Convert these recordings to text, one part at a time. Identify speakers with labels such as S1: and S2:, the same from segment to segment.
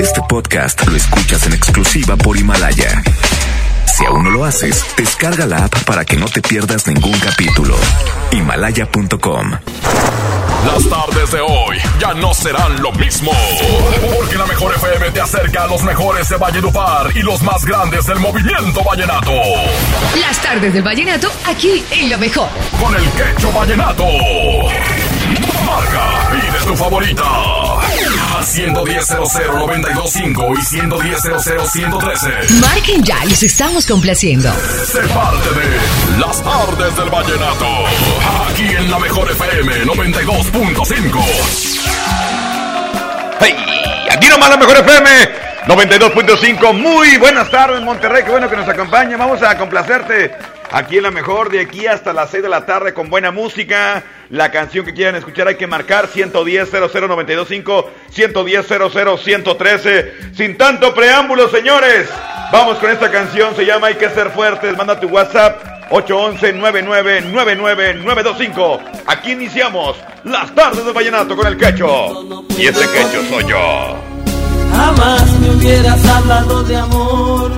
S1: Este podcast lo escuchas en exclusiva por Himalaya. Si aún no lo haces, descarga la app para que no te pierdas ningún capítulo. Himalaya.com.
S2: Las tardes de hoy ya no serán lo mismo. Porque la mejor FM te acerca a los mejores de Valledupar y los más grandes del movimiento vallenato.
S3: Las tardes del vallenato aquí en lo mejor.
S2: Con el quecho vallenato. Marca, pide tu favorita. Al 110 925 y 110 113
S3: Marquen ya, los estamos complaciendo.
S2: Sé parte de Las tardes del vallenato. Aquí en la mejor FM 92.5.
S4: ¡Hey! Aquí nomás la mejor FM 92.5. Muy buenas tardes, Monterrey. Qué bueno que nos acompaña. Vamos a complacerte aquí en la mejor de aquí hasta las 6 de la tarde con buena música. La canción que quieran escuchar hay que marcar 110 00925 110 113 Sin tanto preámbulo, señores. Vamos con esta canción. Se llama Hay que ser fuertes. Manda tu WhatsApp 811-999925. Aquí iniciamos las tardes de vallenato con el quecho. Y ese quecho soy yo.
S5: Jamás me hubieras hablado de amor,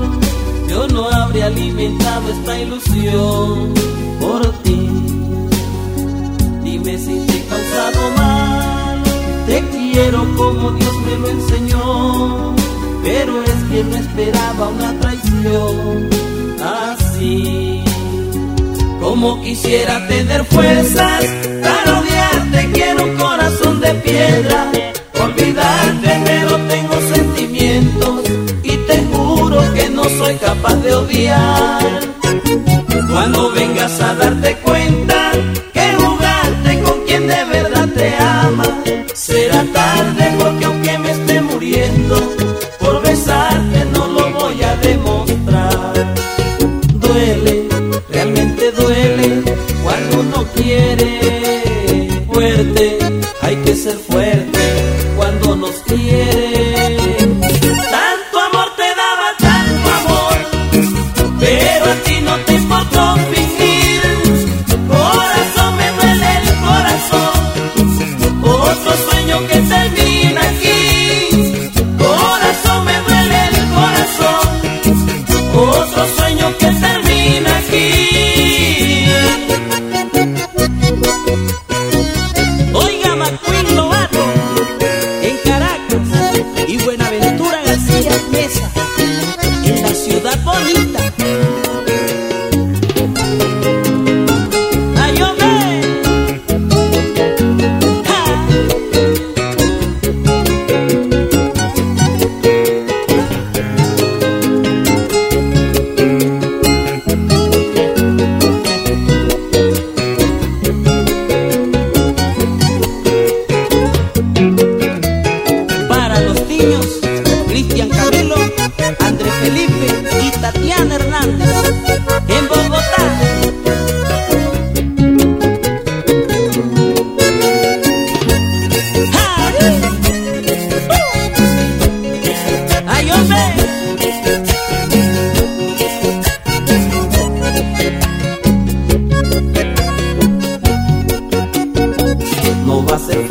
S5: yo no habría alimentado esta ilusión por ti. Dime si te he causado mal, te quiero como Dios me lo enseñó, pero es que no esperaba una traición así. Como quisiera tener fuerzas para odiarte, quiero un corazón de piedra, olvidarte, pero tengo sentimientos y te juro que no soy capaz de odiar. Cuando vengas a darte cuenta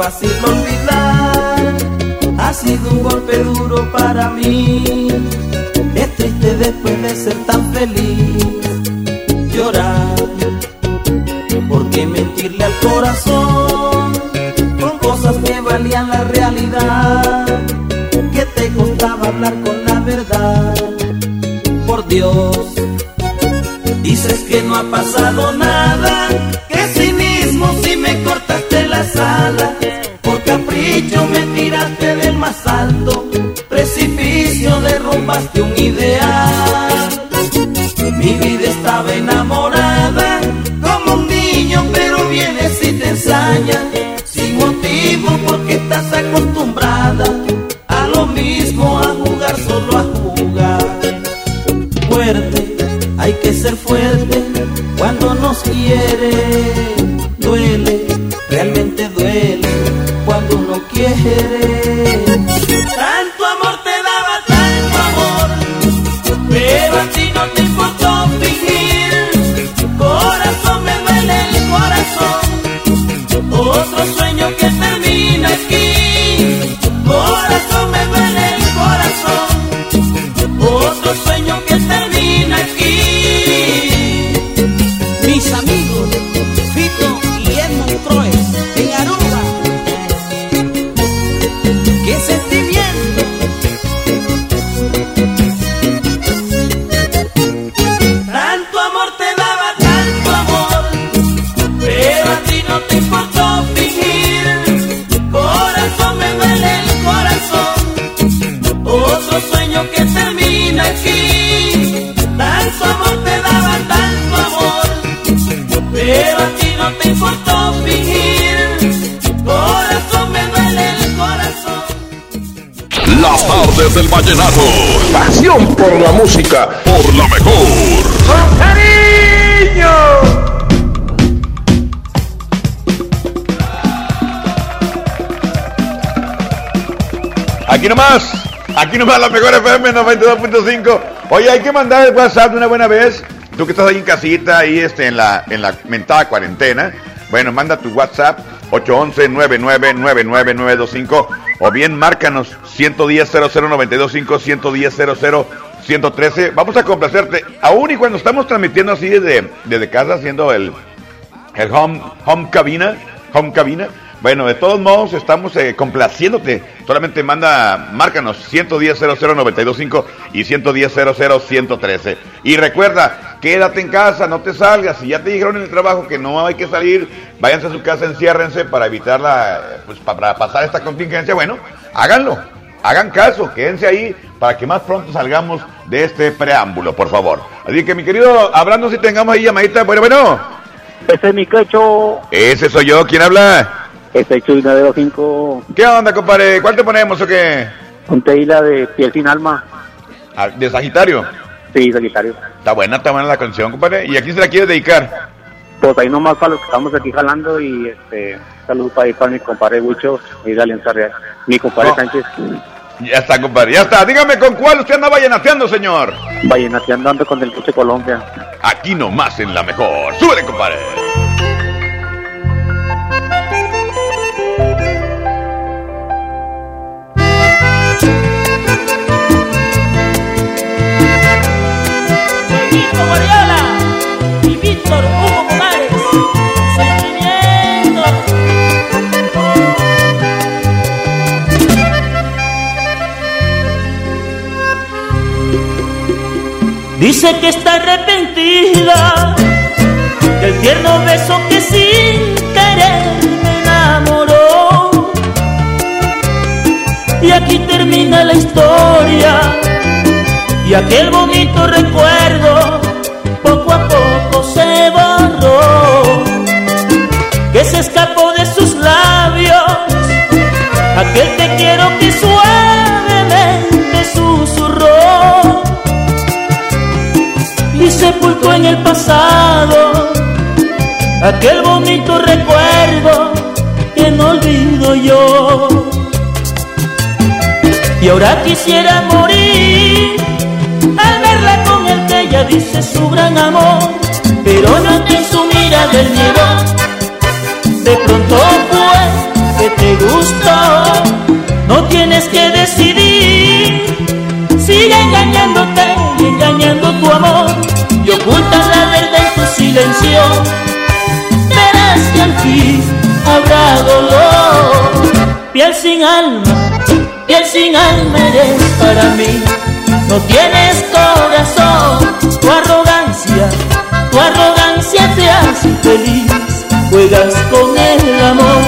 S5: fácil olvidar, ha sido un golpe duro para mí. Es triste después de ser tan feliz, llorar, porque mentirle al corazón con cosas que valían la realidad, que te costaba hablar con la verdad. Por Dios, dices que no ha pasado nada,
S2: vallenato.
S6: Pasión por la música.
S2: Por la mejor.
S4: ¡Con cariño! Aquí nomás, aquí nomás la mejor FM 92.5. Oye, hay que mandar el WhatsApp de una buena vez. Tú que estás ahí en casita, ahí este, en la, en la mentada cuarentena. Bueno, manda tu WhatsApp 811-999925 o bien márcanos 110 00925 110 113. Vamos a complacerte, aún y cuando estamos transmitiendo así desde, desde casa, haciendo el, el home, home cabina, home cabina. Bueno, de todos modos estamos eh, complaciéndote. Solamente manda, márcanos 110 00925 y 110 113. Y recuerda, quédate en casa, no te salgas. Si ya te dijeron en el trabajo que no hay que salir, váyanse a su casa, enciérrense para evitar la, pues para pasar esta contingencia. Bueno, háganlo, hagan caso, quédense ahí para que más pronto salgamos de este preámbulo, por favor. Así que mi querido, hablando si tengamos ahí llamadita, bueno, bueno.
S7: Ese es mi quecho.
S4: Ese soy yo, ¿quién habla?
S7: Ese es Chuy 925.
S4: ¿Qué onda, compadre? ¿Cuál te ponemos o qué?
S7: Un tequila de piel sin alma.
S4: Ah, ¿De Sagitario?
S7: Sí, Sagitario.
S4: Está buena, está buena la canción, compadre. ¿Y a quién se la quieres dedicar?
S7: Pues ahí nomás para los que estamos aquí jalando y este saludos para, ahí para mi compadre Huicho y de Alianza Real. Mi compadre
S4: No.
S7: Sánchez,
S4: Ya está, compadre, ya está. Dígame con cuál usted anda vallenateando, señor.
S7: vallenateando ando con el coche Colombia.
S4: Aquí nomás en la mejor. Súbele, compadre.
S8: Guardiola y Víctor Hugo Morales. Dice que está arrepentida del tierno beso que sin querer me enamoró. Y aquí termina la historia y aquel bonito recuerdo poco a poco se borró. Que se escapó de sus labios aquel te quiero que suavemente sepultó en el pasado aquel bonito recuerdo que no olvido yo. Y ahora quisiera morir al verla con el que ella dice su gran amor, pero no en su mirada el miedo. De pronto fue que te gustó, no tienes que decidir. Silencio. Verás que al fin habrá dolor. Piel sin alma, piel sin alma eres para mí. No tienes corazón, tu arrogancia, tu arrogancia te hace feliz. Juegas con el amor,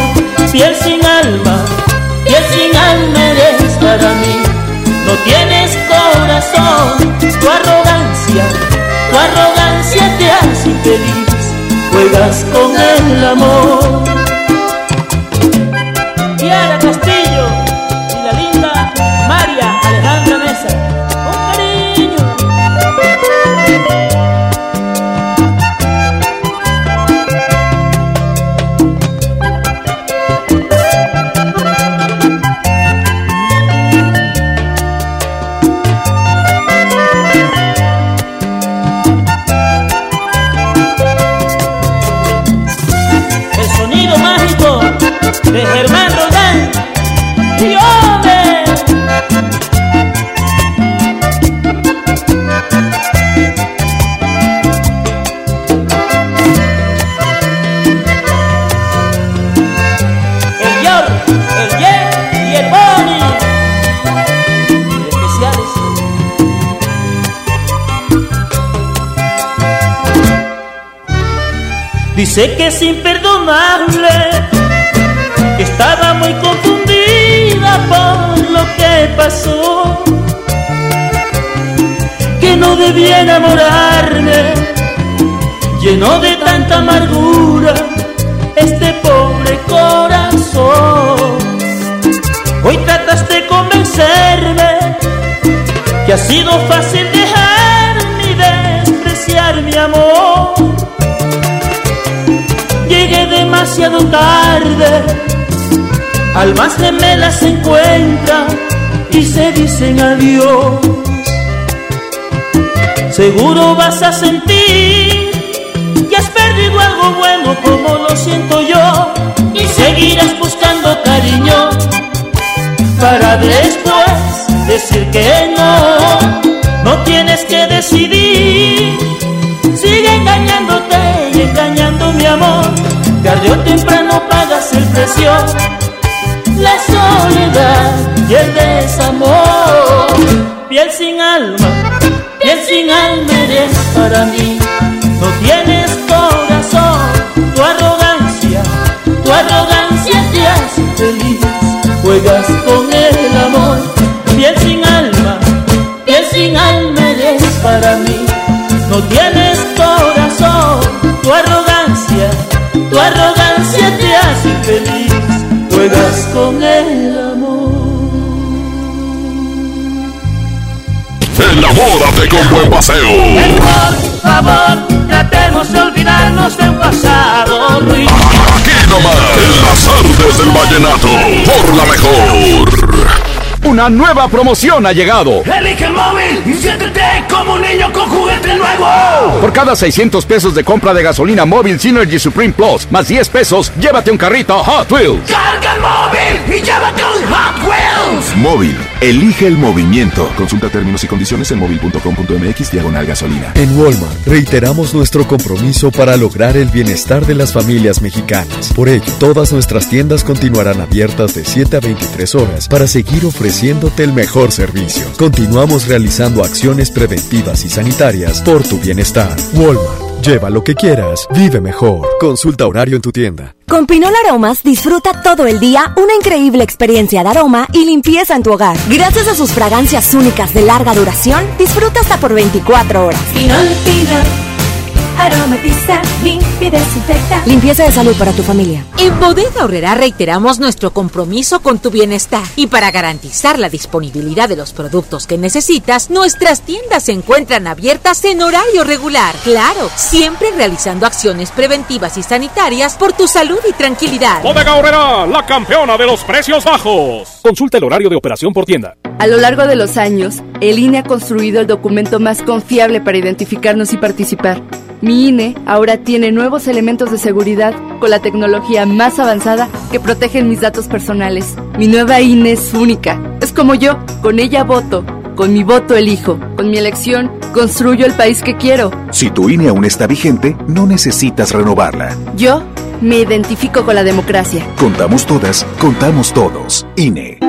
S8: piel sin alma, piel sin alma eres para mí. No tienes corazón, tu arrogancia, tu arrogancia te hace feliz. Juegas con el amor. Kiara Castillo y la linda María Alejandra Mesa. De Germán Rodán. Y hombre. El Yor, el Ye y el Boni. Especiales. Dice que es imperdonable, estaba muy confundida por lo que pasó, que no debía enamorarme, lleno de tanta amargura este pobre corazón. Hoy tratas de convencerme que ha sido fácil dejarme y despreciar mi amor. Llegué demasiado tarde, almas gemelas se encuentran y se dicen adiós. Seguro vas a sentir que has perdido algo bueno como lo siento yo y seguirás buscando cariño para después decir que no. No tienes que decidir, sigue engañándote y engañando mi amor. Tarde o temprano pagas el precio, la soledad y el desamor. Piel sin alma, piel sin alma eres para mí. No tienes corazón, tu arrogancia, tu arrogancia te hace feliz. Juegas con el amor, piel sin alma, piel sin alma eres para mí. No tienes
S2: Enamórate con buen paseo.
S8: Por favor, tratemos de olvidarnos del pasado ruido.
S2: Aquí nomás, en las artes del vallenato, por la mejor.
S9: Una nueva promoción ha llegado.
S10: Elige el móvil y siéntete como un niño con juguete nuevo.
S9: Por cada 600 pesos de compra de gasolina móvil Synergy Supreme Plus, más 10 pesos, llévate un carrito Hot Wheels.
S10: Carga el móvil y llévate un Hot Wheels.
S11: Móvil, elige el movimiento. Consulta términos y condiciones en móvil.com.mx diagonal gasolina.
S12: En Walmart reiteramos nuestro compromiso para lograr el bienestar de las familias mexicanas. Por ello, todas nuestras tiendas continuarán abiertas de 7 a 23 horas para seguir ofreciéndote el mejor servicio. Continuamos realizando acciones preventivas y sanitarias por tu bienestar. Walmart. Lleva lo que quieras, vive mejor. Consulta horario en tu tienda.
S13: Con Pinol Aromas disfruta todo el día una increíble experiencia de aroma y limpieza en tu hogar. Gracias a sus fragancias únicas de larga duración, disfruta hasta por 24 horas.
S14: Pinol, Pinol. Aromatiza, limpia y desinfecta.
S13: Limpieza de salud para tu familia.
S15: En Bodega Horrera reiteramos nuestro compromiso con tu bienestar y para garantizar la disponibilidad de los productos que necesitas, nuestras tiendas se encuentran abiertas en horario regular. Claro, siempre realizando acciones preventivas y sanitarias por tu salud y tranquilidad.
S16: Bodega Horrera, la campeona de los precios bajos. Consulta el horario de operación por tienda.
S17: A lo largo de los años, el INE ha construido el documento más confiable para identificarnos y participar. Mi INE ahora tiene nuevos elementos de seguridad con la tecnología más avanzada que protegen mis datos personales. Mi nueva INE es única. Es como yo, con ella voto. Con mi voto elijo. Con mi elección construyo el país que quiero.
S11: Si tu INE aún está vigente, no necesitas renovarla.
S17: Yo me identifico con la democracia.
S11: Contamos todas, contamos todos. INE.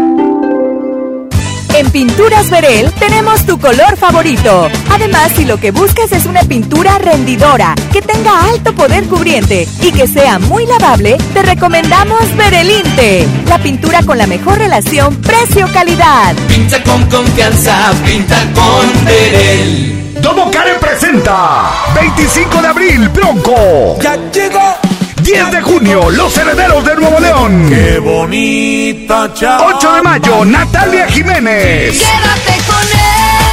S18: En Pinturas Verel tenemos tu color favorito. Además, si lo que buscas es una pintura rendidora, que tenga alto poder cubriente y que sea muy lavable, te recomendamos Verelinte, la pintura con la mejor relación precio-calidad.
S10: Pinta con confianza, pinta con Verel.
S9: Domo Karen presenta 25 de abril, Bronco.
S10: Ya llegó.
S9: 10 de junio, Los Herederos de Nuevo León.
S10: Qué bonita chava.
S9: 8 de mayo, Natalia Jiménez.
S14: Quédate con él.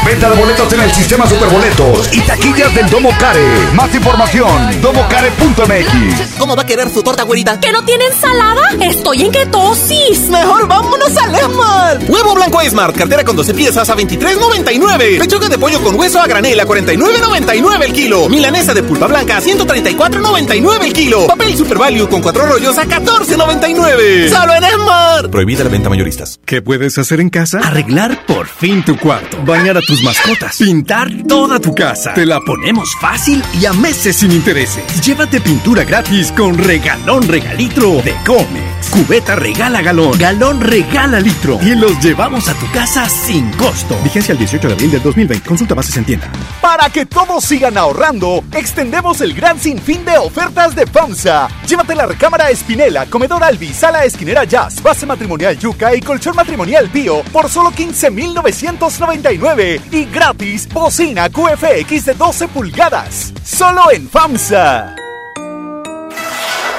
S9: Venta de boletos en el sistema Superboletos y taquillas del Domo Care. Más información, domocare.mx.
S19: ¿Cómo va a querer su torta, güerita?
S20: ¿Que no tiene ensalada? Estoy en ketosis.
S19: Mejor vámonos al Esmar. Huevo blanco Esmar, cartera con 12 piezas a 23.99. Pechuga de pollo con hueso a granel a 49.99 el kilo. Milanesa de pulpa blanca a 134.99 el kilo. Papel Super Value con cuatro rollos a 14.99. ¡Solo en Esmar!
S11: Prohibida la venta mayoristas.
S9: ¿Qué puedes hacer en casa?
S21: Arreglar por fin tu cuarto. Bañar a mascotas. Pintar toda tu casa. Te la ponemos fácil y a meses sin intereses. Llévate pintura gratis con regalón regalitro de Comex. Cubeta regala galón. Galón regala litro. Y los llevamos a tu casa sin costo. Vigencia el 18 de abril del 2020. Consulta bases en tienda.
S9: Para que todos sigan ahorrando, extendemos el gran sinfín de ofertas de FAMSA. Llévate la recámara Espinela, comedor Albi, sala esquinera Jazz, base matrimonial Yuca y colchón matrimonial Pío por solo 15,999 y gratis bocina QFX de 12 pulgadas. Solo en FAMSA.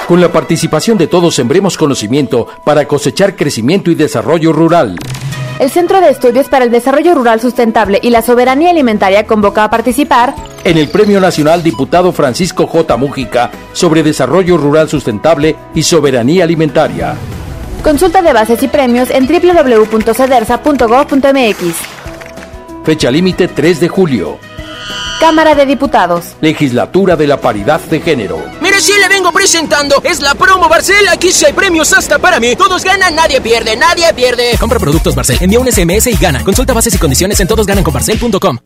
S22: Con la participación de todos sembremos conocimiento para cosechar crecimiento y desarrollo rural.
S23: el Centro de Estudios para el Desarrollo Rural Sustentable y la Soberanía Alimentaria convoca a participar
S22: en el Premio Nacional Diputado Francisco J. Mújica sobre Desarrollo Rural Sustentable y Soberanía Alimentaria.
S23: Consulta de bases y premios en www.cedersa.gov.mx.
S22: Fecha límite 3 de julio.
S23: Cámara de Diputados.
S22: Legislatura de la Paridad de Género.
S20: Mire, si le vengo presentando. Es la promo Barcel. Aquí sí hay premios hasta para mí. Todos ganan, nadie pierde, nadie pierde.
S24: Compra productos Barcel. Envía un SMS y gana. Consulta bases y condiciones en todosgananconbarcel.com.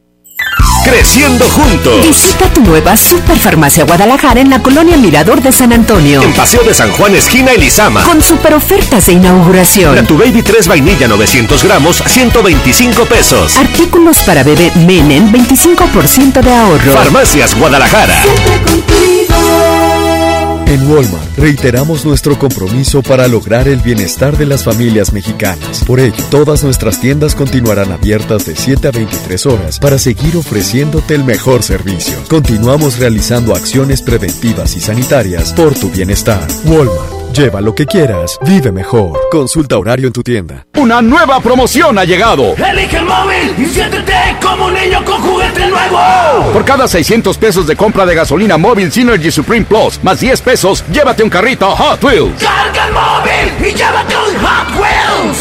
S25: Creciendo juntos.
S3: Visita tu nueva Superfarmacia Guadalajara en la colonia Mirador de San Antonio.
S25: En Paseo de San Juan, esquina Elizama.
S3: Con super ofertas de inauguración.
S25: La tu baby 3 vainilla 900 gramos, 125 pesos.
S3: Artículos para bebé Menen, 25% de ahorro.
S25: Farmacias Guadalajara.
S12: En Walmart reiteramos nuestro compromiso para lograr el bienestar de las familias mexicanas. Por ello, todas nuestras tiendas continuarán abiertas de 7 a 23 horas para seguir ofreciéndote el mejor servicio. Continuamos realizando acciones preventivas y sanitarias por tu bienestar. Walmart. Lleva lo que quieras, vive mejor. Consulta horario en tu tienda.
S9: Una nueva promoción ha llegado.
S10: Elige el móvil y siéntete como un niño con juguete nuevo.
S9: Por cada 600 pesos de compra de gasolina móvil Synergy Supreme Plus, más 10 pesos, llévate un carrito Hot Wheels.
S10: Carga el móvil y llévate un Hot Wheels.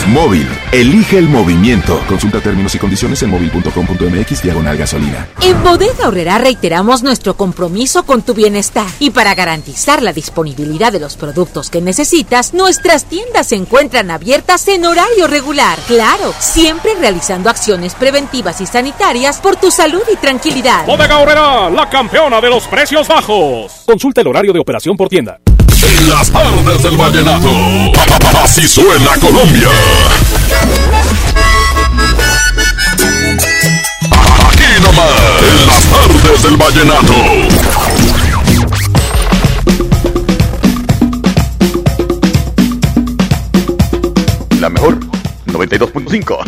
S25: Móvil. Elige el movimiento. Consulta términos y condiciones en móvil.com.mx diagonal gasolina.
S15: En Bodega Horrera reiteramos nuestro compromiso con tu bienestar y para garantizar la disponibilidad de los productos que necesitas, nuestras tiendas se encuentran abiertas en horario regular. Claro, siempre realizando acciones preventivas y sanitarias por tu salud y tranquilidad.
S9: Bodega Horrera, la campeona de los precios bajos. Consulta el horario de operación por tienda.
S2: En las tardes del vallenato. Así suena Colombia. Aquí nomás, en las tardes del vallenato.
S4: La mejor. 92.5.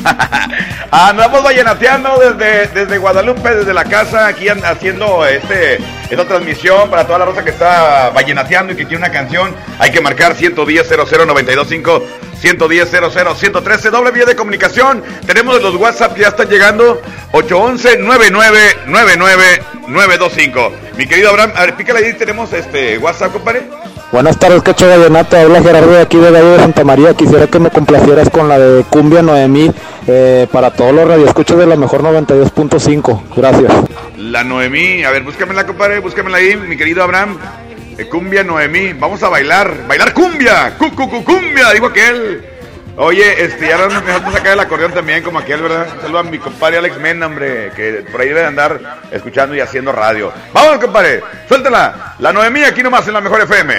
S4: Andamos vallenateando desde, desde Guadalupe, desde la casa, aquí haciendo este, esta transmisión para toda la rosa que está vallenateando y que tiene una canción. Hay que marcar 110 00925 110 00 113 doble vía de comunicación. Tenemos los WhatsApp que ya están llegando 811 9999 925. Mi querido Abraham, a ver, pícale ahí, tenemos este WhatsApp, compadre.
S26: Buenas tardes, Cacho Vallenato. Habla Gerardo de aquí de Valle de Santa María. Quisiera que me complacieras con la de Cumbia Noemí eh, para todos los radioescuchos de la mejor 92.5. Gracias.
S4: La Noemí, a ver, búscamela, compadre, búscamela ahí, mi querido Abraham. Eh, cumbia Noemí, vamos a bailar, bailar cumbia, cu, cu, dijo aquel. Oye, este, ya nos dejamos sacar el acordeón también, como aquel, ¿verdad? Saluda a mi compadre Alex Mena, hombre, que por ahí debe de andar escuchando y haciendo radio. Vamos, compadre, suéltala. La Noemí aquí nomás en la mejor FM.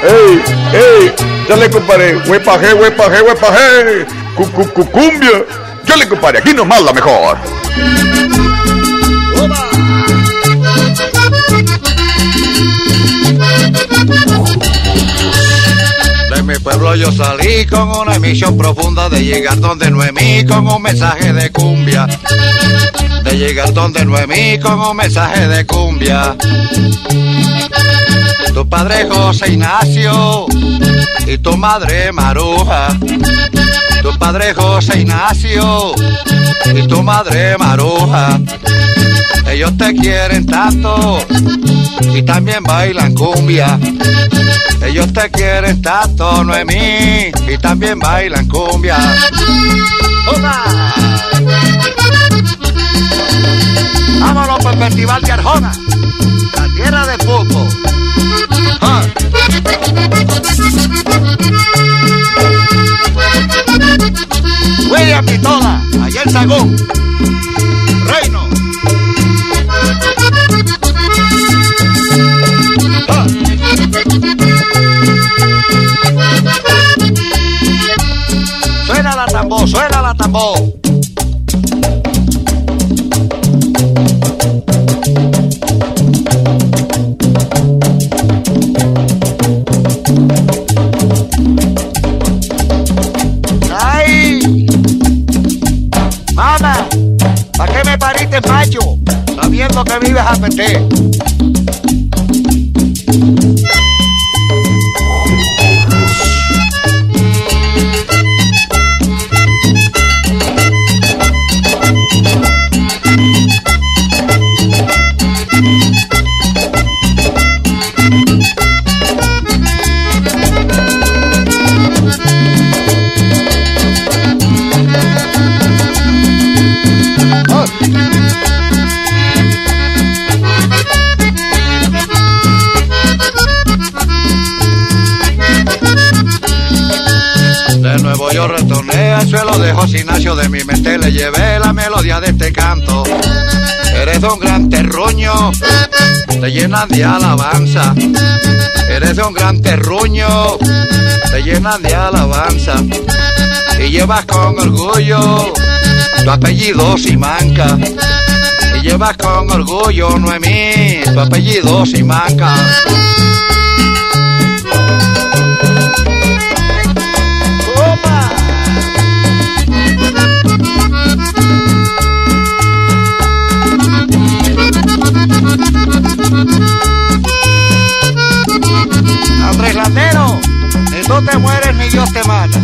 S4: ¡Ey! ¡Ey! Dale, compadre. Huepaje, huepaje, huepaje. Cu, Dale, compadre. Aquí nomás la mejor.
S27: De mi pueblo yo salí con una misión profunda de llegar donde Noemí con un mensaje de cumbia. De llegar donde Noemí con un mensaje de cumbia. Tu padre José Ignacio y tu madre Maruja. Tu padre José Ignacio y tu madre Maruja. Ellos te quieren tanto y también bailan cumbia. Ellos te quieren tanto, Noemí, y también bailan cumbia. ¡Opa! Vámonos por el Festival de Arjona, la tierra de fútbol. ¡Ah! William Pistola, allá en Sagún. Reino. Suena la tambor, suena la tambor. eso que vives a peté. Te llenan de alabanza. Eres un gran terruño, te llenan de alabanza. Y llevas con orgullo tu apellido Simanca. Y llevas con orgullo Noemí, tu apellido Simanca. Landero, ni tú te mueres ni Dios te mata.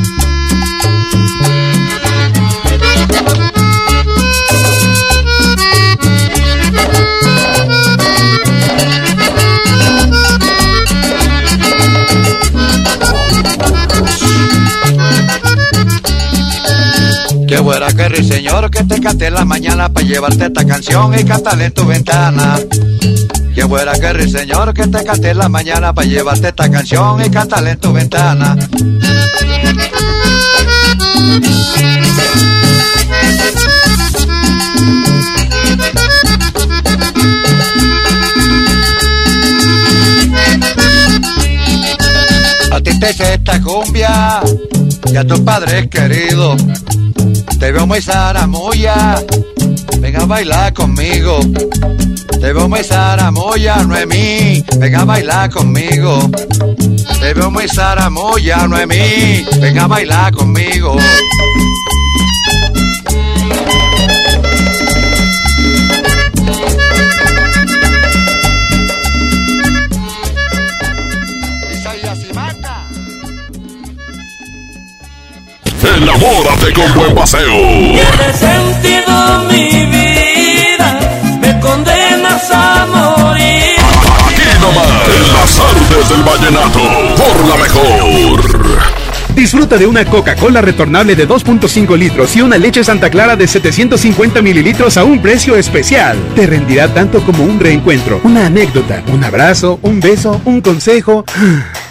S27: Qué buena que señor que te cante en la mañana para llevarte esta canción y cantar en tu ventana. Qué buena que señor que te cante en la mañana para llevarte esta canción y cantar en tu ventana. A ti te sé esta cumbia y a tus padres queridos. Te veo muy zaramulla, venga a bailar conmigo. Te veo muy zaramulla, Noemí, venga a bailar conmigo. Te veo muy zaramulla, Noemí, venga a bailar conmigo.
S2: Enamórate con buen paseo.
S10: Tiene sentido mi vida, a morir.
S2: Aquí nomás, en las artes del vallenato, por la mejor.
S28: Disfruta de una Coca-Cola retornable de 2.5 litros y una leche Santa Clara de 750 mililitros a un precio especial. Te rendirá tanto como un reencuentro, una anécdota, un abrazo, un beso, un consejo.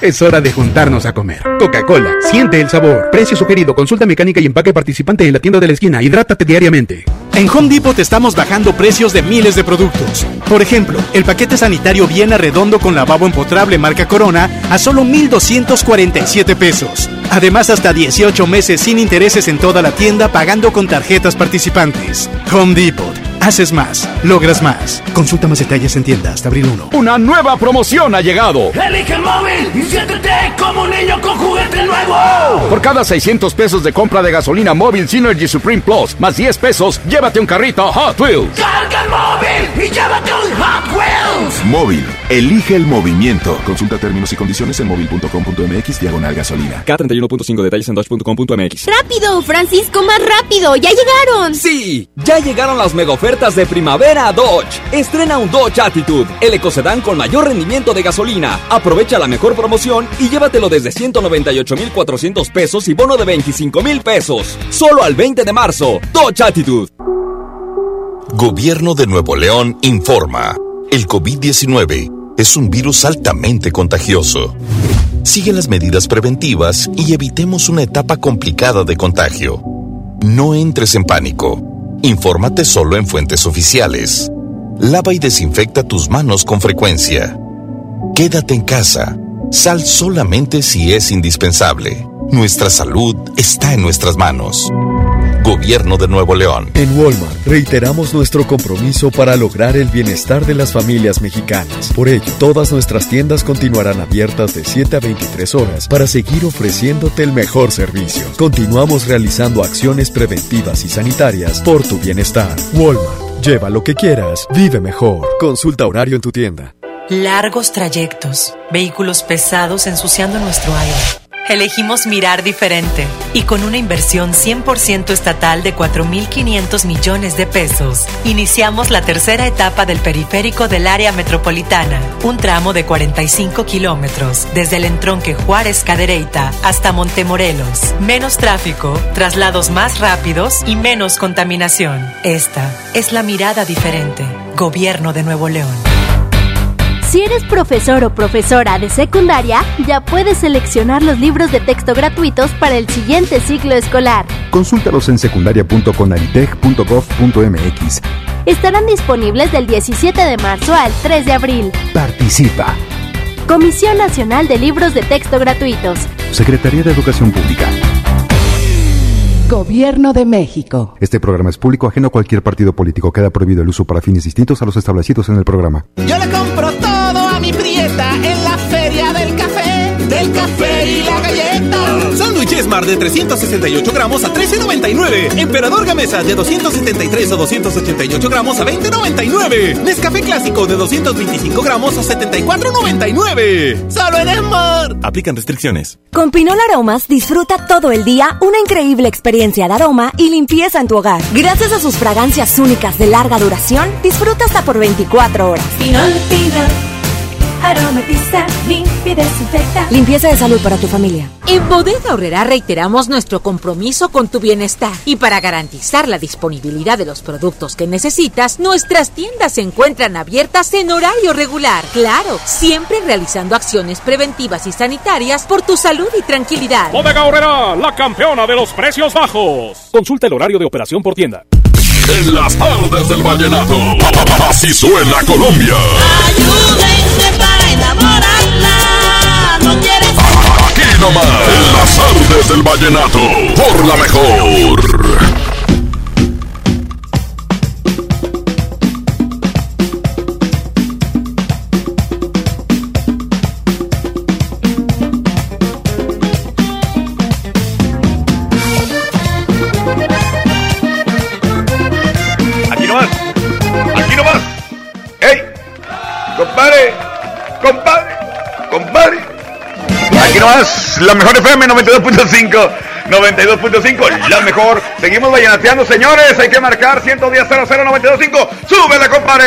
S28: Es hora de juntarnos a comer. Coca-Cola, siente el sabor. Precio sugerido, consulta mecánica y empaque participante en la tienda de la esquina. Hidrátate diariamente.
S29: En Home Depot estamos bajando precios de miles de productos. Por ejemplo, el paquete sanitario Viena Redondo con lavabo empotrable marca Corona a solo 1,247 pesos. Además, hasta 18 meses sin intereses en toda la tienda pagando con tarjetas participantes. Home Depot. Haces más, logras más. Consulta más detalles en tienda hasta abril 1.
S9: Una nueva promoción ha llegado.
S10: Elige el móvil y siéntete como un niño con juguete nuevo.
S9: Por cada 600 pesos de compra de gasolina móvil Synergy Supreme Plus, más 10 pesos, llévate un carrito Hot Wheels.
S10: Carga el móvil y llévate un Hot Wheels.
S26: Móvil, elige el movimiento. Consulta términos y condiciones en móvil.com.mx diagonal gasolina.
S18: K31.5 detalles en dodge.com.mx.
S23: ¡Rápido, Francisco, más rápido! ¡Ya llegaron!
S18: Sí, ya llegaron las mega ofertas de primavera a Dodge. Estrena un Dodge Attitude, el ecocedán con mayor rendimiento de gasolina. Aprovecha la mejor promoción y llévatelo desde 198,400 pesos y bono de 25,000 pesos. Solo al 20 de marzo. Dodge Attitude.
S1: Gobierno de Nuevo León informa. El COVID-19 es un virus altamente contagioso. Sigue las medidas preventivas y evitemos una etapa complicada de contagio. No entres en pánico. Infórmate solo en fuentes oficiales. Lava y desinfecta tus manos con frecuencia. Quédate en casa. Sal solamente si es indispensable. Nuestra salud está en nuestras manos. Gobierno de Nuevo León.
S12: En Walmart reiteramos nuestro compromiso para lograr el bienestar de las familias mexicanas. Por ello, todas nuestras tiendas continuarán abiertas de 7 a 23 horas para seguir ofreciéndote el mejor servicio. Continuamos realizando acciones preventivas y sanitarias por tu bienestar. Walmart Lleva lo que quieras, vive mejor. Consulta horario en tu tienda.
S30: Largos trayectos, vehículos pesados ensuciando nuestro aire. Elegimos mirar diferente y con una inversión 100% estatal de 4.500 millones de pesos, iniciamos la tercera etapa del periférico del área metropolitana, un tramo de 45 kilómetros desde el entronque Juárez Cadereyta hasta Montemorelos. Menos tráfico, traslados más rápidos y menos contaminación. Esta es la mirada diferente. Gobierno de Nuevo León.
S31: Si eres profesor o profesora de secundaria, ya puedes seleccionar los libros de texto gratuitos para el siguiente ciclo escolar.
S26: Consúltalos en secundaria.conalitech.gov.mx.
S31: Estarán disponibles del 17 de marzo al 3 de abril.
S26: Participa.
S31: Comisión Nacional de Libros de Texto Gratuitos.
S26: Secretaría de Educación Pública.
S21: Gobierno de México.
S26: Este programa es público ajeno a cualquier partido político. Queda prohibido el uso para fines distintos a los establecidos en el programa.
S32: Yo le mi prieta en la feria del café, del café y la galleta.
S19: Sándwich Esmar de 368 gramos a 13.99. Emperador Gamesa de 273 o 288 gramos a 20.99. Nescafé Clásico de 225 gramos a 74.99. ¡Solo en Esmar! Aplican restricciones.
S13: Con Pinol Aromas disfruta todo el día una increíble experiencia de aroma y limpieza en tu hogar. Gracias a sus fragancias únicas de larga duración, disfruta hasta por 24 horas.
S33: Pinol, Pinol. Aromatiza, limpia y desinfecta.
S13: Limpieza de salud para tu familia.
S15: En Bodega Horrera reiteramos nuestro compromiso con tu bienestar y para garantizar la disponibilidad de los productos que necesitas, nuestras tiendas se encuentran abiertas en horario regular. Claro, siempre realizando acciones preventivas y sanitarias por tu salud y tranquilidad.
S2: Bodega Horrera, la campeona de los precios bajos. Consulta el horario de operación por tienda. En las tardes del vallenato, así suena Colombia.
S32: Ayúdenme para enamorarla. No quieres.
S2: Aquí nomás, en las tardes del vallenato, por la mejor.
S4: Nomás. La mejor FM 92.5. 92.5. La mejor. Seguimos vallenateando, señores. Hay que marcar 110 00925. ¡Súbele, compadre!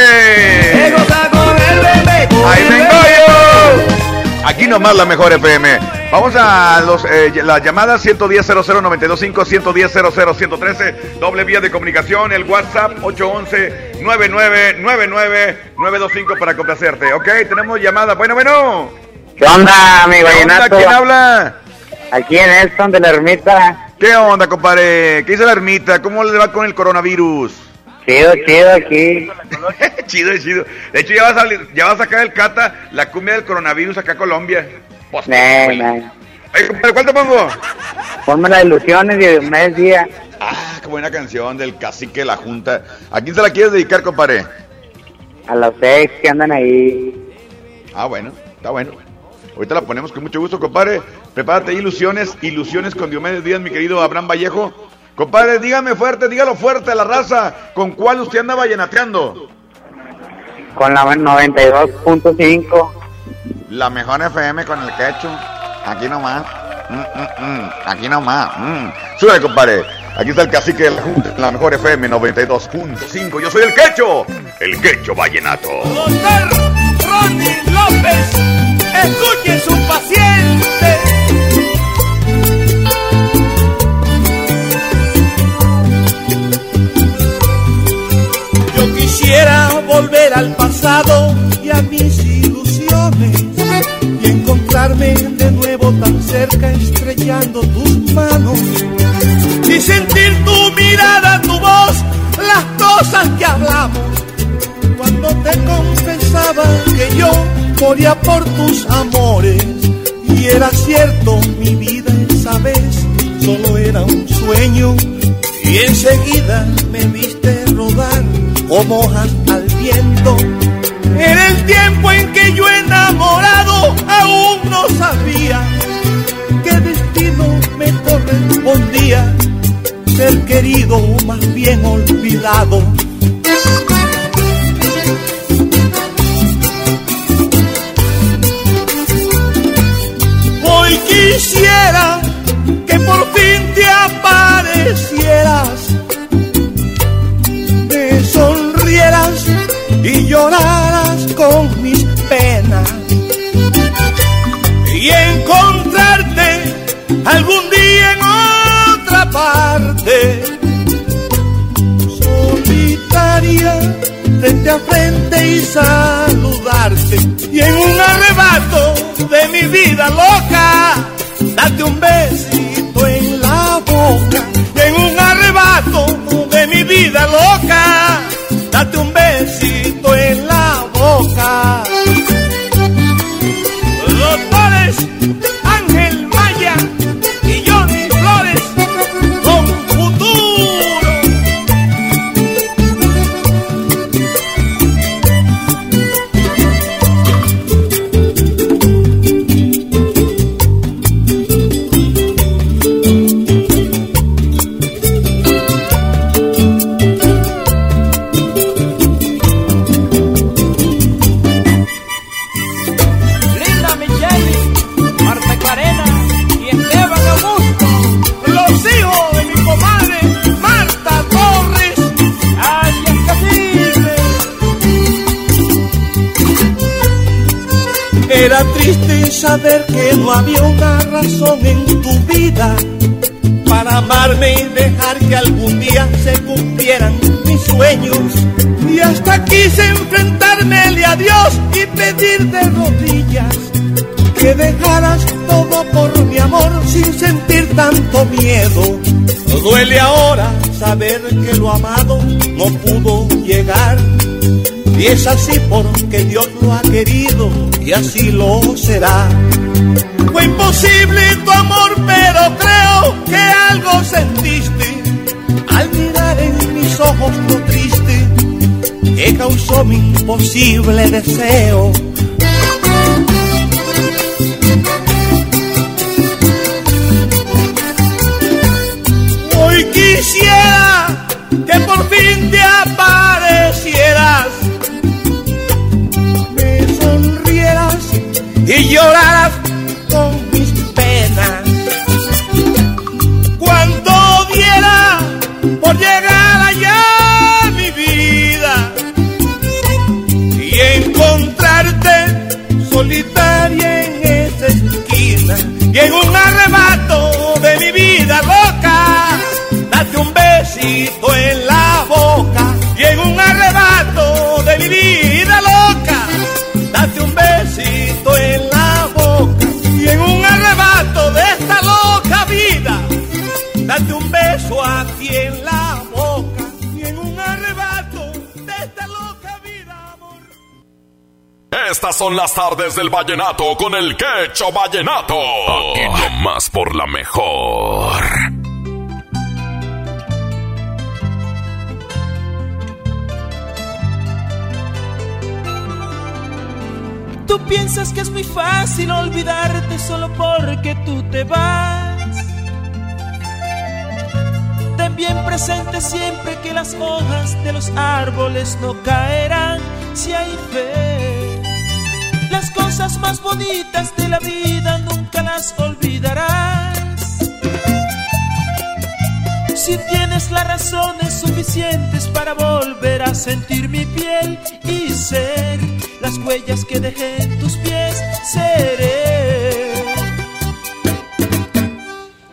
S4: ¡Ahí vengo yo! Aquí nomás la mejor FM. Vamos a los, eh, las llamadas 110 00925 110 113 doble vía de comunicación, el WhatsApp 811 9999 925 para complacerte. Ok, tenemos llamada. Bueno, bueno.
S34: ¿Qué onda, mi
S4: ¿Qué onda? ¿Quién habla?
S34: Aquí en Elton de la Ermita.
S4: ¿Qué onda, compadre? ¿Qué dice la ermita? ¿Cómo le va con el coronavirus?
S34: Chido, chido aquí.
S4: chido, chido. De hecho, ya va, a salir, ya va a sacar el Cata la cumbia del coronavirus acá a Colombia. Pues,
S34: Nah, nah.
S4: Ey, compadre, ¿cuál te pongo?
S34: Ponme las ilusiones de un mes día.
S4: Ah, qué buena canción del cacique de la junta. ¿A quién se la quieres dedicar, compadre?
S34: A los ex que andan ahí.
S4: Ah, bueno, está bueno. Ahorita la ponemos con mucho gusto, compadre. Prepárate, ilusiones, ilusiones con Diomedes Díaz, mi querido Abraham Vallejo. Compadre, dígame fuerte, dígalo fuerte a la raza. ¿Con cuál usted anda vallenateando?
S34: Con la 92.5.
S4: La mejor FM con el quecho. Aquí nomás. Mm, mm, mm. Aquí nomás. Mm. Sube, compadre. Aquí está el cacique de la Junta, la mejor FM 92.5. Yo soy el quecho. El quecho vallenato.
S32: Ronnie López, escuche su paciente. Yo quisiera volver al pasado y a mis ilusiones y encontrarme de nuevo tan cerca estrellando tus manos y sentir tu mirada, tu voz, las cosas que hablamos cuando te confesaba que yo moría por tus amores. Y era cierto mi vida esa vez solo era un sueño. Y enseguida me viste rodar como hojas al viento. Era el tiempo en que yo enamorado aún no sabía qué destino me correspondía. Ser querido o más bien olvidado me sonrieras y lloraras con mis penas. Y encontrarte algún día en otra parte, solitaria, frente a frente y saludarte. Y en un arrebato de mi vida loca, date un beso saber que no había una razón en tu vida para amarme y dejar que algún día se cumplieran mis sueños. Y hasta quise enfrentarme a Dios y pedir de rodillas que dejaras todo por mi amor sin sentir tanto miedo. No duele ahora saber que lo amado no pudo llegar. Y es así porque Dios lo ha querido y así lo será. Fue imposible tu amor, pero creo que algo sentiste al mirar en mis ojos lo triste que causó mi imposible deseo. Besito en la boca y en un arrebato de mi vida loca, date un besito en la boca y en un arrebato de esta loca vida, date un beso aquí en la boca y en un arrebato de esta loca vida.
S2: Estas son las tardes del vallenato con el quecho vallenato. Aquí nomás por la mejor.
S35: Tú piensas que es muy fácil olvidarte solo porque tú te vas. Ten bien presente siempre que las hojas de los árboles no caerán si hay fe. Las cosas más bonitas de la vida nunca las olvidarás. Si tienes las razones suficientes para volver a sentir mi piel y ser las huellas que dejé en tus pies, seré.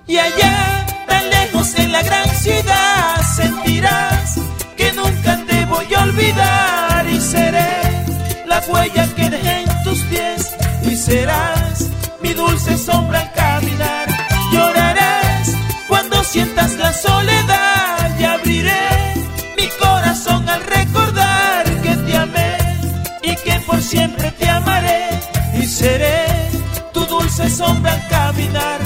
S35: Y allá, tan lejos en la gran ciudad, sentirás que nunca te voy a olvidar y seré la huella que dejé en tus pies y serás mi dulce sombra sombra al caminar.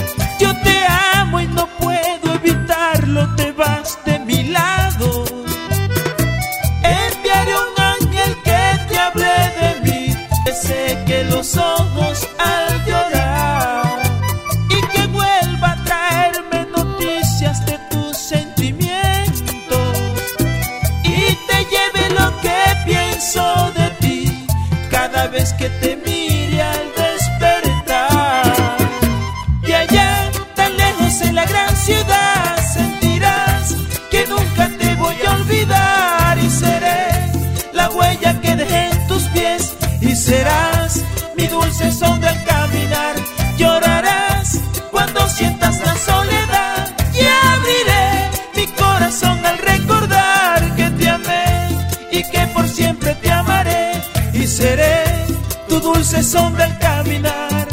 S35: Sombra al caminar.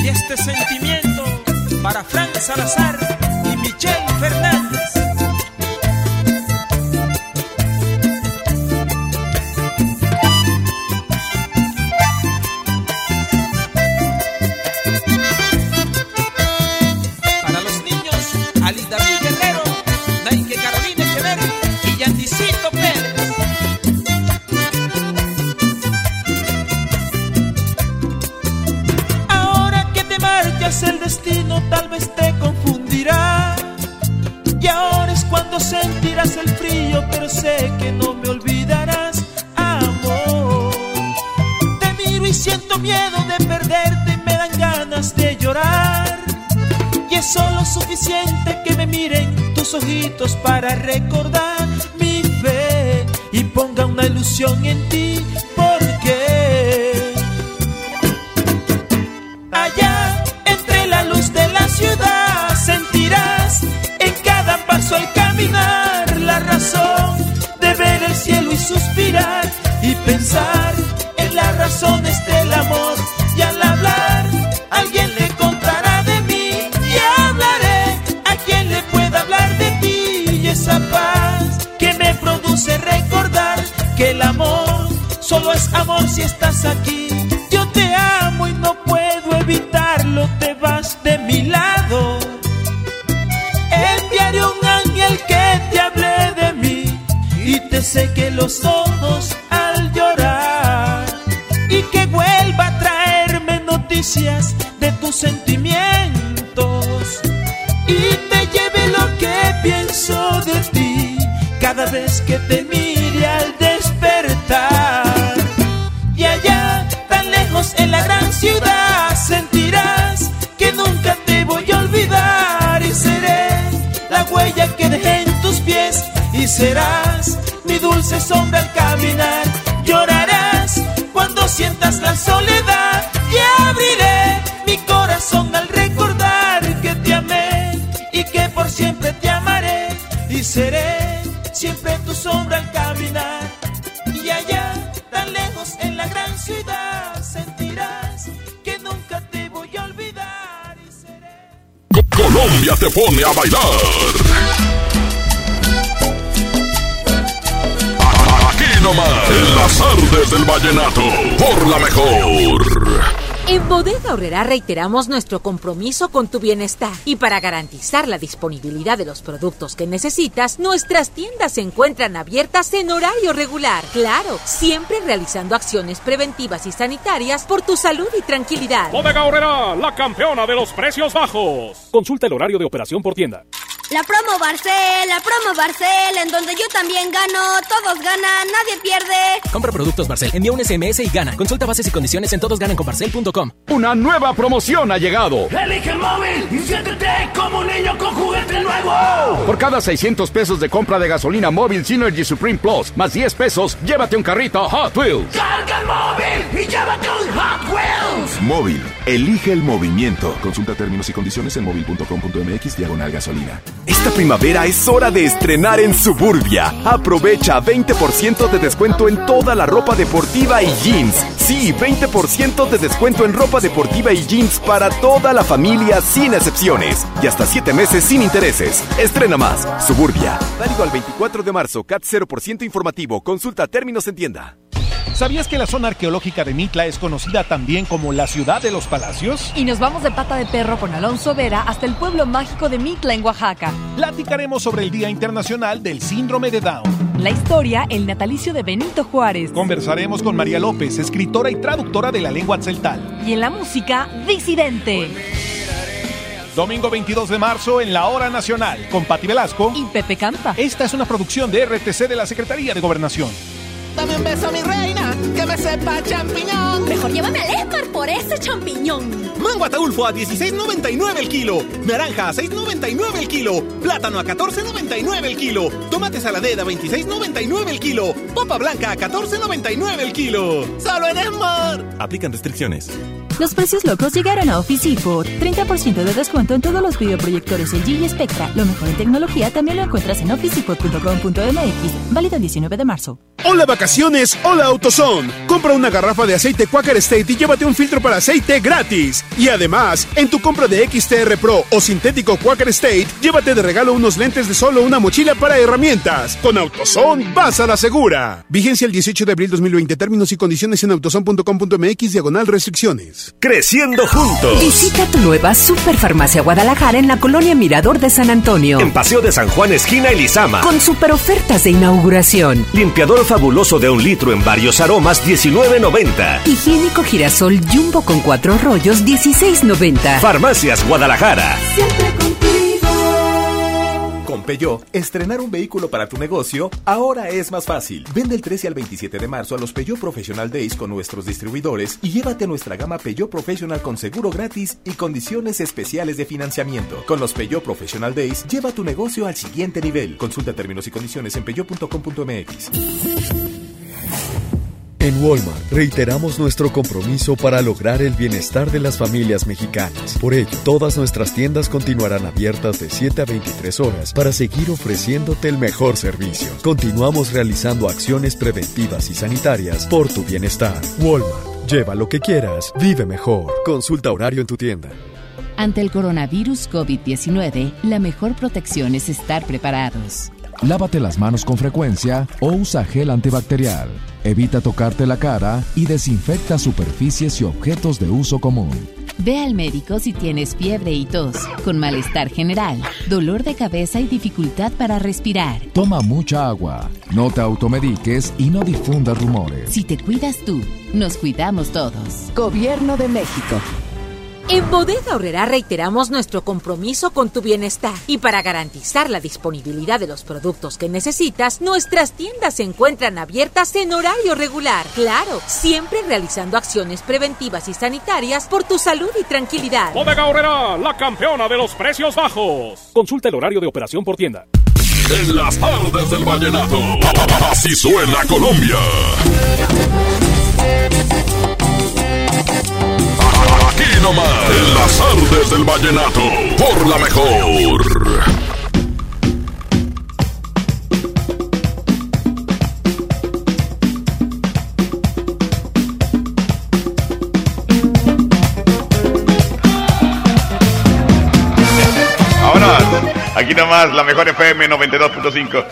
S35: Y este sentimiento para Frank Salazar y Michelle Fernández. Ojitos para recordar mi fe Y ponga una ilusión en ti de tus sentimientos. Y te lleve lo que pienso de ti cada vez que te mire al despertar. Y allá, tan lejos en la gran ciudad, sentirás que nunca te voy a olvidar. Y seré la huella que dejé en tus pies. Y serás te
S2: pone a bailar. Aquí nomás, en las artes del vallenato, por la mejor.
S15: En Bodega Horrera reiteramos nuestro compromiso con tu bienestar y para garantizar la disponibilidad de los productos que necesitas, nuestras tiendas se encuentran abiertas en horario regular. Claro, siempre realizando acciones preventivas y sanitarias por tu salud y tranquilidad.
S16: Bodega Horrera, la campeona de los precios bajos. Consulta el horario de operación por tienda.
S23: La promo Barcel, la promo Barcel, en donde yo también gano, todos ganan, nadie pierde.
S24: Compra productos Barcel, envía un SMS y gana. Consulta bases y condiciones en todosgananconbarcel.com.
S9: Una nueva promoción ha llegado.
S36: Elige el móvil y siéntete como un niño con juguete nuevo.
S9: Por cada 600 pesos de compra de gasolina móvil Synergy Supreme Plus, más 10 pesos, llévate un carrito Hot Wheels.
S36: Carga el móvil y llévate un Hot Wheels.
S11: Móvil, elige el movimiento. Consulta términos y condiciones en móvil.com.mx diagonal gasolina.
S21: Esta primavera es hora de estrenar en Suburbia. Aprovecha 20% de descuento en toda la ropa deportiva y jeans. Sí, 20% de descuento en ropa deportiva y jeans para toda la familia sin excepciones. Y hasta 7 meses sin intereses. Estrena más. Suburbia. Válido al 24 de marzo. CAT 0% informativo. Consulta términos en tienda.
S37: ¿Sabías que la zona arqueológica de Mitla es conocida también como la ciudad de los palacios?
S38: Y nos vamos de pata de perro con Alonso Vera hasta el pueblo mágico de Mitla en Oaxaca.
S37: Platicaremos sobre el Día Internacional del Síndrome de Down.
S38: La historia, el natalicio de Benito Juárez.
S37: Conversaremos con María López, escritora y traductora de la lengua tzeltal.
S38: Y en la música, Disidente.
S37: Domingo 22 de marzo en la Hora Nacional, con Pati Velasco
S38: y Pepe Campa.
S37: Esta es una producción de RTC de la Secretaría de Gobernación.
S39: Dame un beso, mi reina, me sepa champiñón.
S23: Mejor llévame al Esmar por
S40: ese champiñón.
S19: Mango ataulfo a 16.99 el kilo. Naranja a 6.99 el kilo. Plátano a 14.99 el kilo. Tomate saladera a 26.99 el kilo. Papa blanca a 14.99 el kilo. Solo en Esmar. Aplican restricciones.
S41: Los precios locos llegaron a Office Depot. 30% de descuento en todos los videoproyectores LG y Spectra. Lo mejor en tecnología también lo encuentras en officedepot.com.mx. Válido el 19 de marzo.
S29: Hola vacaciones, hola AutoZone. Compra una garrafa de aceite Quaker State y llévate un filtro para aceite gratis. Y además, en tu compra de XTR Pro o sintético Quaker State, llévate de regalo unos lentes de solo una mochila para herramientas. Con AutoZone vas a la segura. Vigencia el 18 de abril 2020. Términos y condiciones en autozone.com.mx diagonal restricciones.
S25: Creciendo juntos.
S3: Visita tu nueva Superfarmacia Guadalajara en la colonia Mirador de San Antonio.
S25: En Paseo de San Juan, esquina Elizama.
S3: Con super ofertas de inauguración.
S25: Limpiador fabuloso de un litro en varios aromas, 19.90.
S3: Higiénico girasol jumbo con cuatro rollos, 16.90.
S25: Farmacias Guadalajara.
S42: Siempre contigo.
S21: Con Peugeot, estrenar un vehículo para tu negocio ahora es más fácil. Vende el 13 al 27 de marzo a los Peugeot Professional Days con nuestros distribuidores y llévate nuestra gama Peugeot Professional con seguro gratis y condiciones especiales de financiamiento. Con los Peugeot Professional Days, lleva tu negocio al siguiente nivel. Consulta términos y condiciones en peugeot.com.mx.
S12: En Walmart reiteramos nuestro compromiso para lograr el bienestar de las familias mexicanas. Por ello, todas nuestras tiendas continuarán abiertas de 7 a 23 horas para seguir ofreciéndote el mejor servicio. Continuamos realizando acciones preventivas y sanitarias por tu bienestar. Walmart, lleva lo que quieras, vive mejor. Consulta horario en tu tienda.
S43: Ante el coronavirus COVID-19, la mejor protección es estar preparados.
S44: Lávate las manos con frecuencia o usa gel antibacterial. Evita tocarte la cara y desinfecta superficies y objetos de uso común.
S43: Ve al médico si tienes fiebre y tos, con malestar general, dolor de cabeza y dificultad para respirar.
S44: Toma mucha agua, no te automediques y no difundas rumores.
S43: Si te cuidas tú, nos cuidamos todos.
S45: Gobierno de México.
S15: En Bodega Horrera reiteramos nuestro compromiso con tu bienestar y para garantizar la disponibilidad de los productos que necesitas, nuestras tiendas se encuentran abiertas en horario regular. Claro, siempre realizando acciones preventivas y sanitarias por tu salud y tranquilidad.
S16: Bodega Horrera, la campeona de los precios bajos. Consulta el horario de operación por tienda.
S2: En las tardes del vallenato, así suena Colombia. Aquí nomás, en las artes del vallenato, por la mejor.
S4: Aquí nomás, la mejor FM 92.5.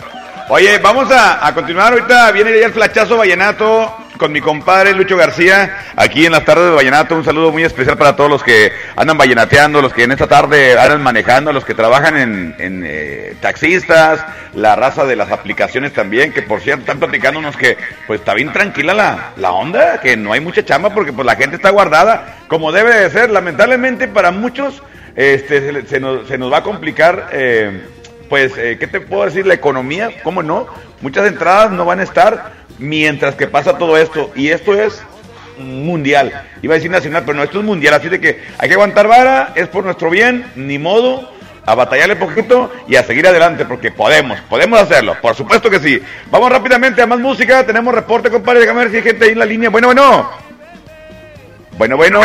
S4: Oye, vamos a, a continuar. Ahorita viene ya el flachazo vallenato con mi compadre Lucho García, aquí en las tardes de Vallenato. Un saludo muy especial para todos los que andan vallenateando, los que en esta tarde andan manejando, los que trabajan en, eh, taxistas, la raza de las aplicaciones también, que por cierto están platicándonos que pues está bien tranquila la, la onda, que no hay mucha chamba porque pues la gente está guardada como debe de ser. Lamentablemente para muchos este, se, se nos, se nos va a complicar. Eh, pues, eh, ¿qué te puedo decir? La economía, ¿cómo no? Muchas entradas no van a estar mientras que pasa todo esto. Y esto es mundial. Iba a decir nacional, pero no, esto es mundial. Así de que hay que aguantar vara, es por nuestro bien, ni modo, a batallarle poquito y a seguir adelante, porque podemos, podemos hacerlo. Por supuesto que sí. Vamos rápidamente a más música. Tenemos reporte, compadre. Déjame ver si hay gente ahí en la línea. Bueno, bueno. Bueno, bueno.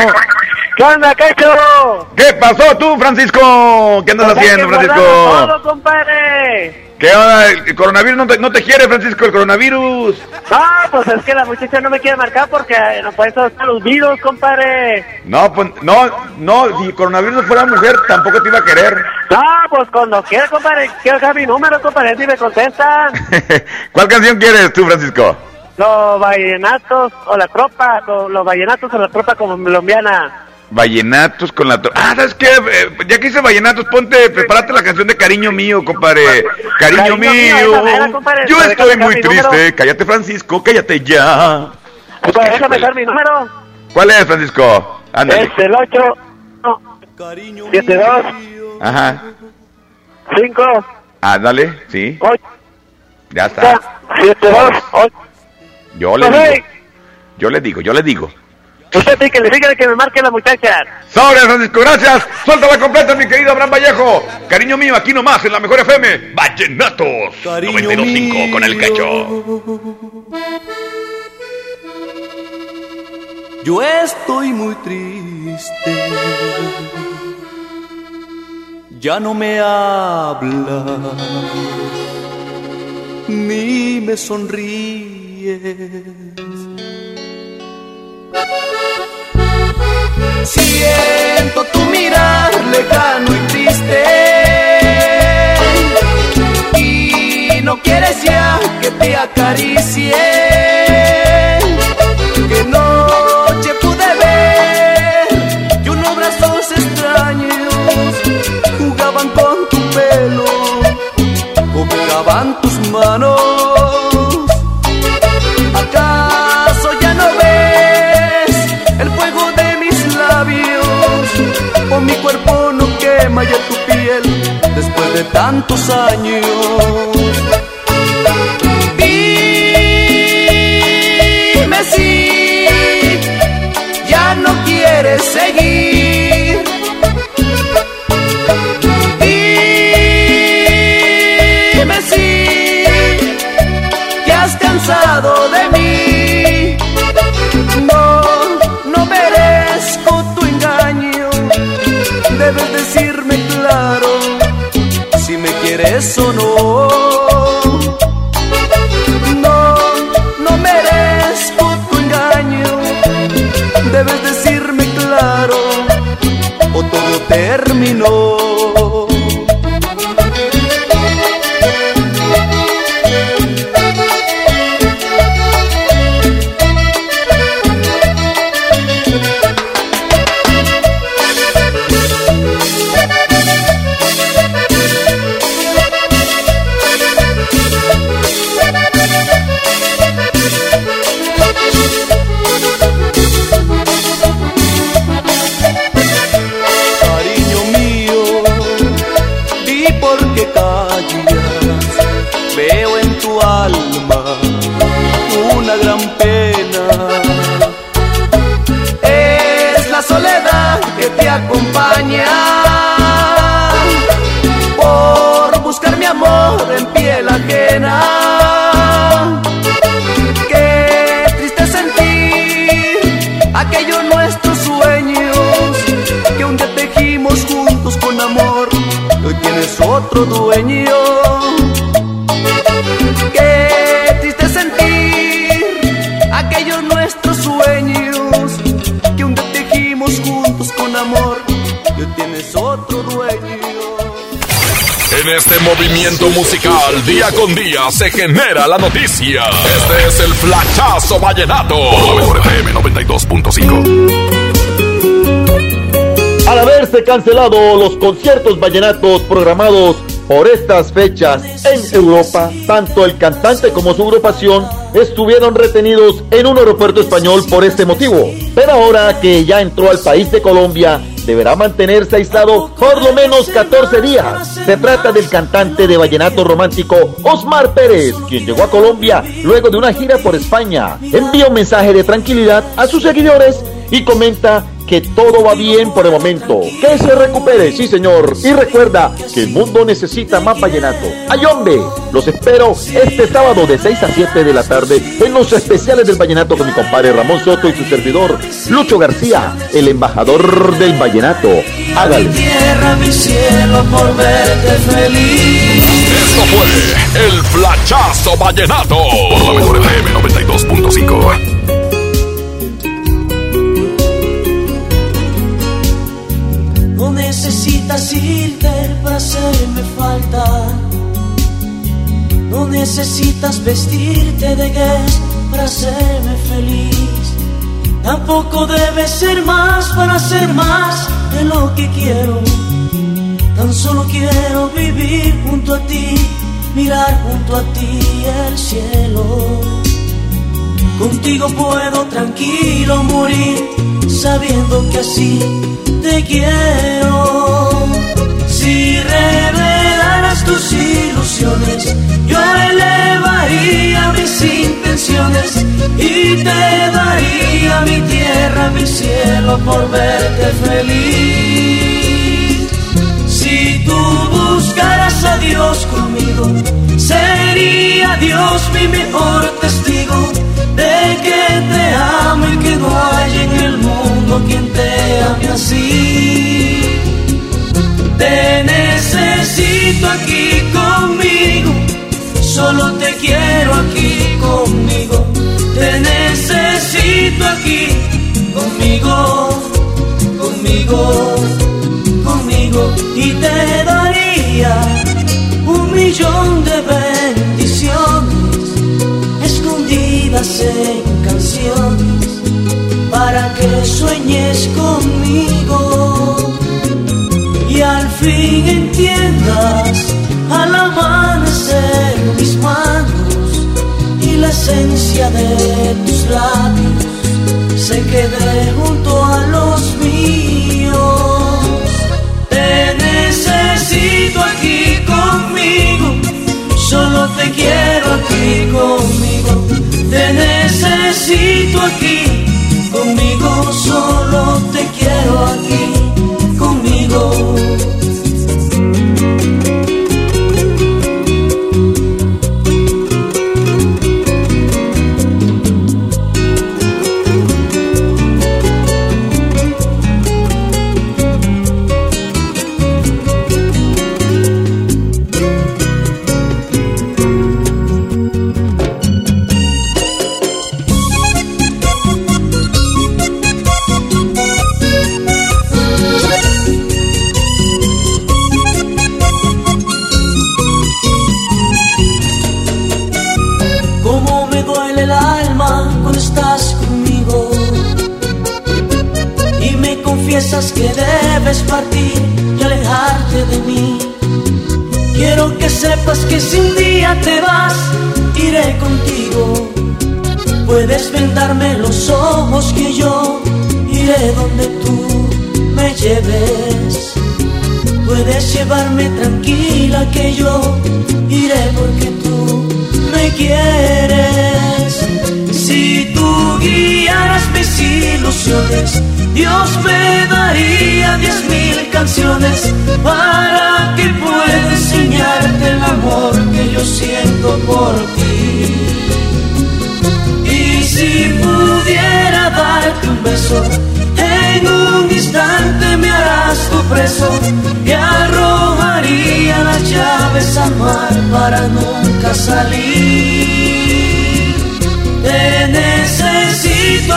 S34: ¿Qué onda, Cacho?
S4: ¿Qué pasó tú, Francisco? ¿Qué andas
S34: Pues
S4: haciendo, Francisco?
S34: todo, compadre.
S4: ¿Qué onda? El coronavirus no te, no te quiere, Francisco, el coronavirus.
S34: Ah, pues es que la muchacha no me quiere marcar porque no puede estar los virus, compadre.
S4: No, pues, no, no, si el coronavirus fuera mujer, tampoco te iba a querer.
S34: Ah, pues cuando quiera, compadre, quiero dejar mi número, compadre, si me contestan.
S4: ¿Cuál canción quieres tú, Francisco?
S34: Los vallenatos o la tropa, lo- los vallenatos o la tropa colombiana.
S4: Vallenatos con la... to- Ah, ¿sabes qué? Eh, ya que hice vallenatos, ponte, prepárate la canción de Cariño Mío, compadre. Cariño,
S34: Cariño mío,
S4: mío,
S34: compadre.
S4: yo estoy muy triste.
S34: número.
S4: Cállate, Francisco, cállate ya.
S34: Compadre, déjame dejar mi número.
S4: ¿Cuál es, Francisco? Ándale.
S34: Es el 8, 7, 2,
S4: Ajá.
S34: 5,
S4: Ándale, sí.
S34: 8,
S4: Ya está.
S34: 7, 2, 8.
S4: Yo le digo. Yo le digo, yo le digo.
S34: Usted píquele, fíjate que me marque la muchacha.
S4: Sobre Francisco, gracias. Suéltala completa, mi querido Abraham Vallejo. Cariño mío, aquí nomás, en la mejor FM. Vallenatos. 92.5 con el cacho.
S46: Yo estoy muy triste. Ya no me habla, ni me Siento tu mirar lejano y triste. Y no quieres ya que te acaricie. Que noche pude ver que unos brazos extraños jugaban con tu pelo, cobijaban tus manos. Después de tantos años. Dime si ya no quieres seguir. Aquellos nuestros sueños que un día tejimos juntos con amor hoy tienes otro dueño.
S2: Este movimiento musical, día con día, se genera la noticia. Este es el Flachazo Vallenato. Por FM 92.5.
S25: Al haberse cancelado los conciertos vallenatos programados por estas fechas en Europa, tanto el cantante como su agrupación estuvieron retenidos en un aeropuerto español por este motivo. Pero ahora que ya entró al país de Colombia, deberá mantenerse aislado por lo menos 14 días. Se trata del cantante de vallenato romántico Osmar Pérez, quien llegó a Colombia luego de una gira por España. Envía un mensaje de tranquilidad a sus seguidores y comenta que todo va bien por el momento. Que se recupere, sí señor. Y recuerda que el mundo necesita más vallenato. ¡Ayombe! Los espero este sábado de 6 a 7 de la tarde en los especiales del vallenato con mi compadre Ramón Soto y su servidor Lucho García, el embajador del vallenato. Hágale.
S46: Tierra, mi cielo, por verte feliz.
S2: Esto fue el Flachazo Vallenato. Por la mejor FM 92.5.
S46: necesitas irte para hacerme falta. No necesitas vestirte de guess para hacerme feliz. Tampoco debes ser más para ser más de lo que quiero. Tan solo quiero vivir junto a ti, mirar junto a ti el cielo. Contigo puedo tranquilo morir, sabiendo que así te quiero. Si revelaras tus ilusiones, yo elevaría mis intenciones y te daría mi tierra, mi
S47: por verte feliz. Si tú buscaras a Dios conmigo, sería Dios mi mejor testigo de que te amo y que no hay en el mundo quien te ame así. Te necesito aquí conmigo, solo te quiero aquí conmigo. Te necesito aquí conmigo, conmigo, conmigo. Y te daría un millón de bendiciones escondidas en canciones para que sueñes conmigo fin entiendas al amanecer mis manos y la esencia de tus labios se quede junto a los míos. Te necesito aquí conmigo, solo te quiero aquí conmigo. Te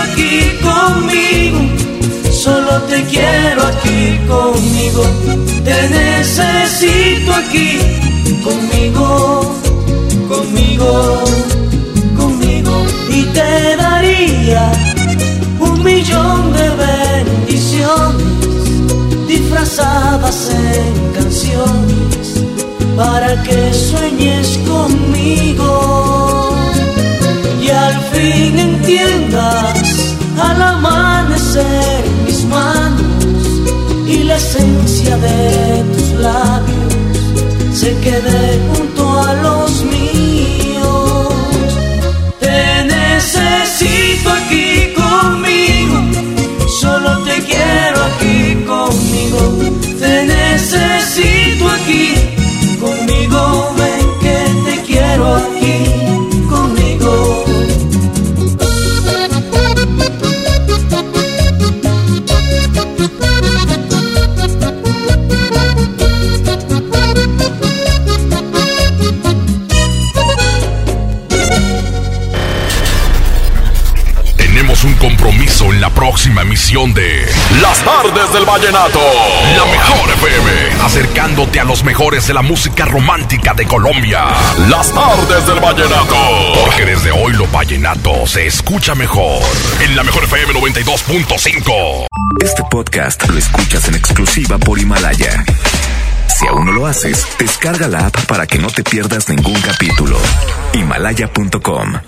S47: aquí conmigo, solo te quiero aquí conmigo. Te necesito aquí conmigo, conmigo, conmigo. Y te daría un millón de bendiciones disfrazadas en canciones para que sueñes conmigo y al fin entiendas al amanecer mis manos y la esencia de tus labios se quede junto a los míos.
S2: Próxima emisión de Las Tardes del Vallenato. La mejor FM, acercándote a los mejores de la música romántica de Colombia. Las Tardes del Vallenato. Porque desde hoy lo vallenato se escucha mejor. En la mejor FM 92.5.
S48: Este podcast lo escuchas en exclusiva por Himalaya. Si aún no lo haces, descarga la app para que no te pierdas ningún capítulo. Himalaya.com